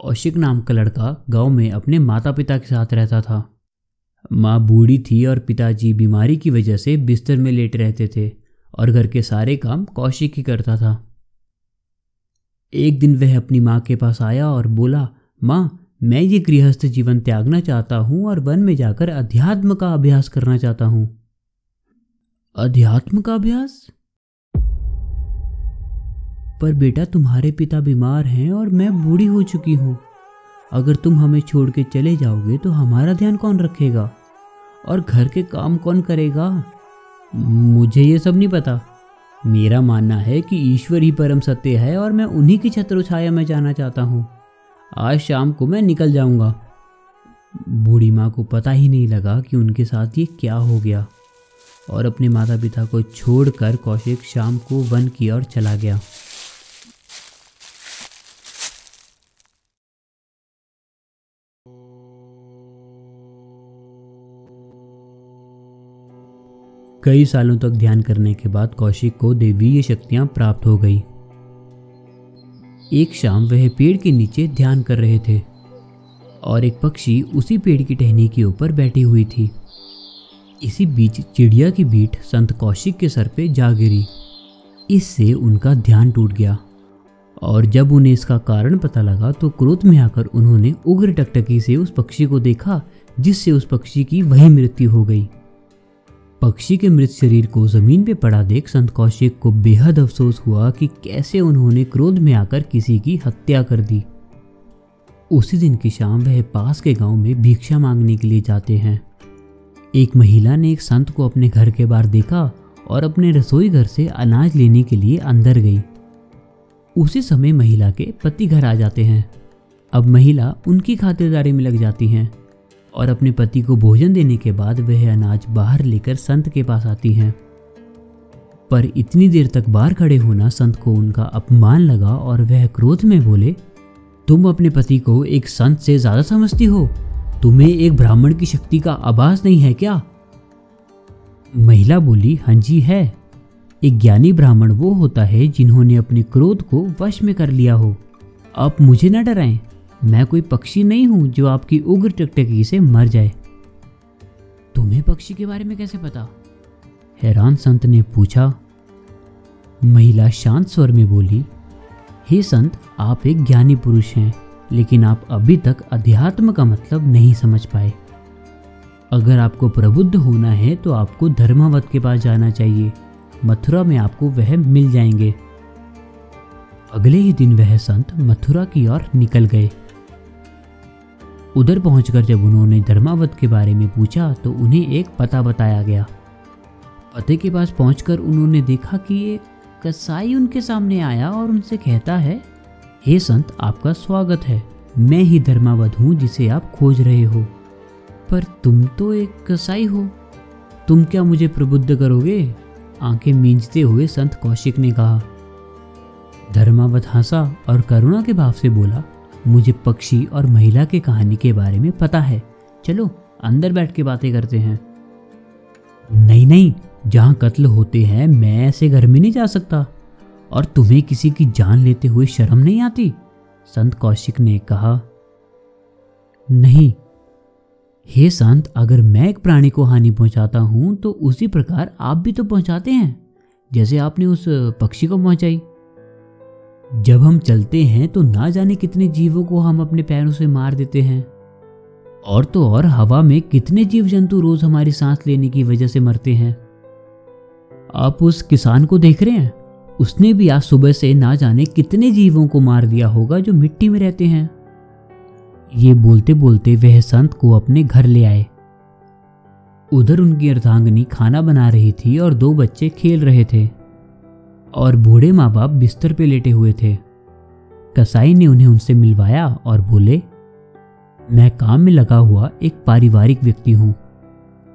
कौशिक नाम का लड़का गाँव में अपने माता पिता के साथ रहता था। माँ बूढ़ी थी और पिताजी बीमारी की वजह से बिस्तर में लेट रहते थे और घर के सारे काम कौशिक ही करता था। एक दिन वह अपनी माँ के पास आया और बोला, माँ, मैं ये गृहस्थ जीवन त्यागना चाहता हूँ और वन में जाकर अध्यात्म का अभ्यास करना चाहता हूँ। अध्यात्म का अभ्यास? पर बेटा तुम्हारे पिता बीमार हैं और मैं बूढ़ी हो चुकी हूँ। अगर तुम हमें छोड़ के चले जाओगे तो हमारा ध्यान कौन रखेगा? और घर के काम कौन करेगा? मुझे ये सब नहीं पता। मेरा मानना है कि ईश्वर ही परम सत्य है और मैं उन्हीं की छत्र छाया में जाना चाहता हूँ। आज शाम को मैं निकल जाऊँगा। बूढ़ी माँ को पता ही नहीं लगा कि उनके साथ ये क्या हो गया। और अपने माता पिता को छोड़कर कौशिक शाम को वन की ओर चला गया। कई सालों तक ध्यान करने के बाद कौशिक को देवीय शक्तियाँ प्राप्त हो गई। एक शाम वह पेड़ के नीचे ध्यान कर रहे थे और एक पक्षी उसी पेड़ की टहनी के ऊपर बैठी हुई थी। इसी बीच चिड़िया की बीट संत कौशिक के सर पे जा गिरी। इससे उनका ध्यान टूट गया। और जब उन्हें इसका कारण पता लगा तो क्रोध में आकर उन्होंने उग्र टकटकी से उस पक्षी को देखा, जिससे उस पक्षी की वही मृत्यु हो गई। पक्षी के मृत शरीर को ज़मीन पे पड़ा देख संत कौशिक को बेहद अफसोस हुआ कि कैसे उन्होंने क्रोध में आकर किसी की हत्या कर दी। उसी दिन की शाम वह पास के गाँव में भिक्षा मांगने के लिए जाते हैं। एक महिला ने एक संत को अपने घर के बाहर देखा और अपने रसोई घर से अनाज लेने के लिए अंदर गई। उसी समय महिला के पति घर आ जाते हैं। अब महिला उनकी खातिरदारी में लग जाती हैं और अपने पति को भोजन देने के बाद वह अनाज बाहर लेकर संत के पास आती हैं। पर इतनी देर तक बाहर खड़े होना संत को उनका अपमान लगा और वह क्रोध में बोले, तुम अपने पति को एक संत से ज़्यादा समझती हो? तुम्हें एक ब्राह्मण की शक्ति का आभास नहीं है क्या? महिला बोली हाँ जी, है। एक ज्ञानी ब्राह्मण वो होता है जिन्होंने अपने क्रोध को वश में कर लिया हो। आप मुझे न डराएँ। मैं कोई पक्षी नहीं हूँ जो आपकी उग्र टकटकी से मर जाए। तुम्हें पक्षी के बारे में कैसे पता? हैरान संत ने पूछा। महिला शांत स्वर में बोली, हे संत, आप एक ज्ञानी पुरुष हैं, लेकिन आप अभी तक अध्यात्म का मतलब नहीं समझ पाए। अगर आपको प्रबुद्ध होना है तो आपको धर्मावत के पास जाना चाहिए। मथुरा में आपको वह मिल जाएँगे। अगले ही दिन वह संत मथुरा की ओर निकल गए। उधर पहुंचकर जब उन्होंने धर्मावत के बारे में पूछा तो उन्हें एक पता बताया गया। पते के पास पहुंचकर उन्होंने देखा कि एक कसाई उनके सामने आया और उनसे कहता है, हे संत, आपका स्वागत है। मैं ही धर्मावत हूँ जिसे आप खोज रहे हो। पर तुम तो एक कसाई हो। तुम क्या मुझे प्रबुद्ध करोगे? आँखें मींचते हुए संत कौशिक ने कहा, धर्मावत हंसा और करुणा के भाव से बोला, मुझे पक्षी और महिला के कहानी के बारे में पता है। चलो, अंदर बैठ के बातें करते हैं। नहीं नहीं, जहाँ कत्ल होते हैं, मैं ऐसे घर में नहीं जा सकता। और तुम्हें किसी की जान लेते हुए शर्म नहीं आती? संत कौशिक ने कहा, नहीं हे संत, अगर मैं एक प्राणी को हानि पहुंचाता हूँ तो उसी प्रकार आप भी तो पहुंचाते हैं, जैसे आपने उस पक्षी को पहुंचाई। जब हम चलते हैं तो ना जाने कितने जीवों को हम अपने पैरों से मार देते हैं। और तो और, हवा में कितने जीव जंतु रोज हमारी सांस लेने की वजह से मरते हैं। आप उस किसान को देख रहे हैं? उसने भी आज सुबह से ना जाने कितने जीवों को मार दिया होगा जो मिट्टी में रहते हैं। ये बोलते बोलते वह संत को अपने घर ले आए। उधर उनकी अर्धांगनी खाना बना रही थी और दो बच्चे खेल रहे थे और बूढ़े माँ बाप बिस्तर पे लेटे हुए थे। कसाई ने उन्हें उनसे मिलवाया और बोले, मैं काम में लगा हुआ एक पारिवारिक व्यक्ति हूँ।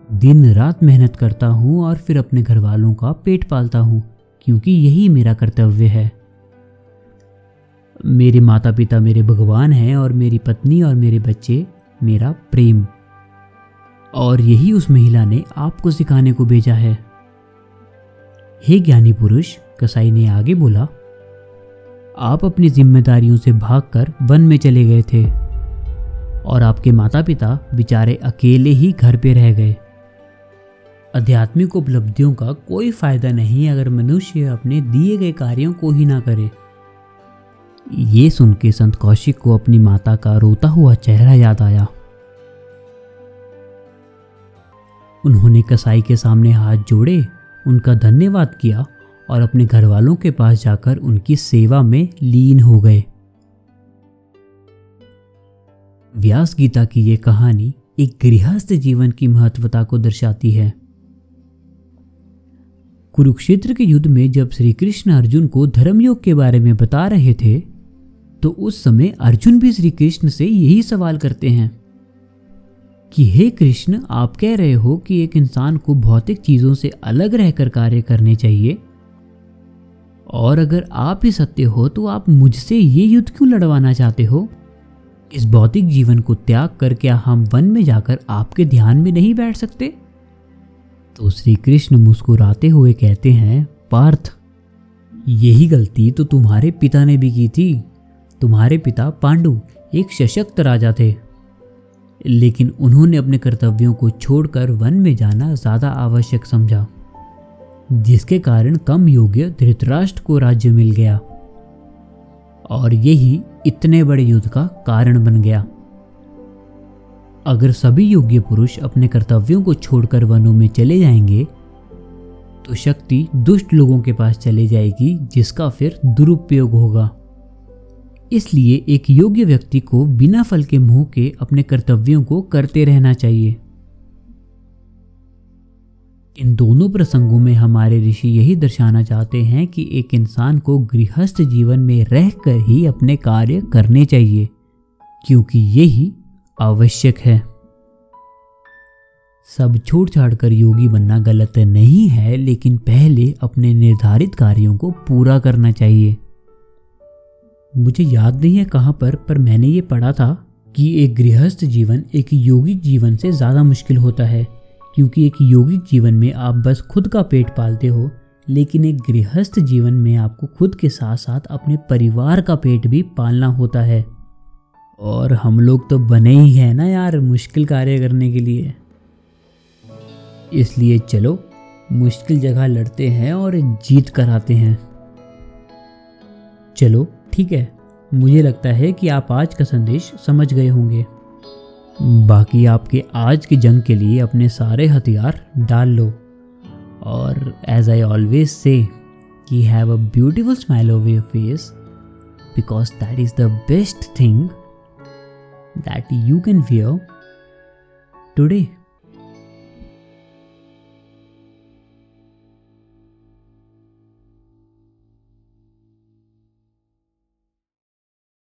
दिन रात मेहनत करता हूँ और फिर अपने घर वालों का पेट पालता हूँ, क्योंकि यही मेरा कर्तव्य है। मेरे माता पिता मेरे भगवान हैं और मेरी पत्नी और मेरे बच्चे मेरा प्रेम। और यही उस महिला ने आपको सिखाने को भेजा है। हे ज्ञानी पुरुष, कसाई ने आगे बोला, आप अपनी जिम्मेदारियों से भागकर वन में चले गए थे और आपके माता पिता बेचारे अकेले ही घर पे रह गए। आध्यात्मिक उपलब्धियों का कोई फ़ायदा नहीं अगर मनुष्य अपने दिए गए कार्यों को ही ना करे। ये सुन के संत कौशिक को अपनी माता का रोता हुआ चेहरा याद आया। उन्होंने कसाई के सामने हाथ जोड़े, उनका धन्यवाद किया और अपने घर वालों के पास जाकर उनकी सेवा में लीन हो गए। व्यास गीता की यह कहानी एक गृहस्थ जीवन की महत्वता को दर्शाती है। कुरुक्षेत्र के युद्ध में जब श्री कृष्ण अर्जुन को धर्मयोग के बारे में बता रहे थे तो उस समय अर्जुन भी श्री कृष्ण से यही सवाल करते हैं कि, हे कृष्ण, आप कह रहे हो कि एक इंसान को भौतिक चीज़ों से अलग रहकर कार्य करने चाहिए। और अगर आप ही सत्य हो तो आप मुझसे ये युद्ध क्यों लड़वाना चाहते हो? इस भौतिक जीवन को त्याग कर क्या हम वन में जाकर आपके ध्यान में नहीं बैठ सकते? तो श्री कृष्ण मुस्कुराते हुए कहते हैं, पार्थ, यही गलती तो तुम्हारे पिता ने भी की थी। तुम्हारे पिता पांडु एक सशक्त राजा थे। लेकिन उन्होंने अपने कर्तव्यों को छोड़कर वन में जाना ज़्यादा आवश्यक समझा, जिसके कारण कम योग्य धृतराष्ट्र को राज्य मिल गया। और यही इतने बड़े युद्ध का कारण बन गया। अगर सभी योग्य पुरुष अपने कर्तव्यों को छोड़कर वनों में चले जाएँगे तो शक्ति दुष्ट लोगों के पास चले जाएगी, जिसका फिर दुरुपयोग होगा। इसलिए एक योग्य व्यक्ति को बिना फल के मुँह के अपने कर्तव्यों को करते रहना चाहिए। इन दोनों प्रसंगों में हमारे ऋषि यही दर्शाना चाहते हैं कि एक इंसान को गृहस्थ जीवन में रहकर ही अपने कार्य करने चाहिए, क्योंकि यही आवश्यक है। सब छोड़ छाड़ कर योगी बनना गलत नहीं है, लेकिन पहले अपने निर्धारित कार्यों को पूरा करना चाहिए। मुझे याद नहीं है कहाँ पर पर मैंने ये पढ़ा था कि एक गृहस्थ जीवन एक योगिक जीवन से ज़्यादा मुश्किल होता है, क्योंकि एक योगिक जीवन में आप बस खुद का पेट पालते हो, लेकिन एक गृहस्थ जीवन में आपको खुद के साथ साथ अपने परिवार का पेट भी पालना होता है। और हम लोग तो बने ही हैं ना यार मुश्किल कार्य करने के लिए। इसलिए चलो, मुश्किल जगह लड़ते हैं और जीत कर आते हैं। चलो ठीक है, मुझे लगता है कि आप आज का संदेश समझ गए होंगे। बाकी आपके आज की जंग के लिए अपने सारे हथियार डाल लो। और एज आई ऑलवेज से कि have a beautiful smile of your face because that is the best thing that you can wear today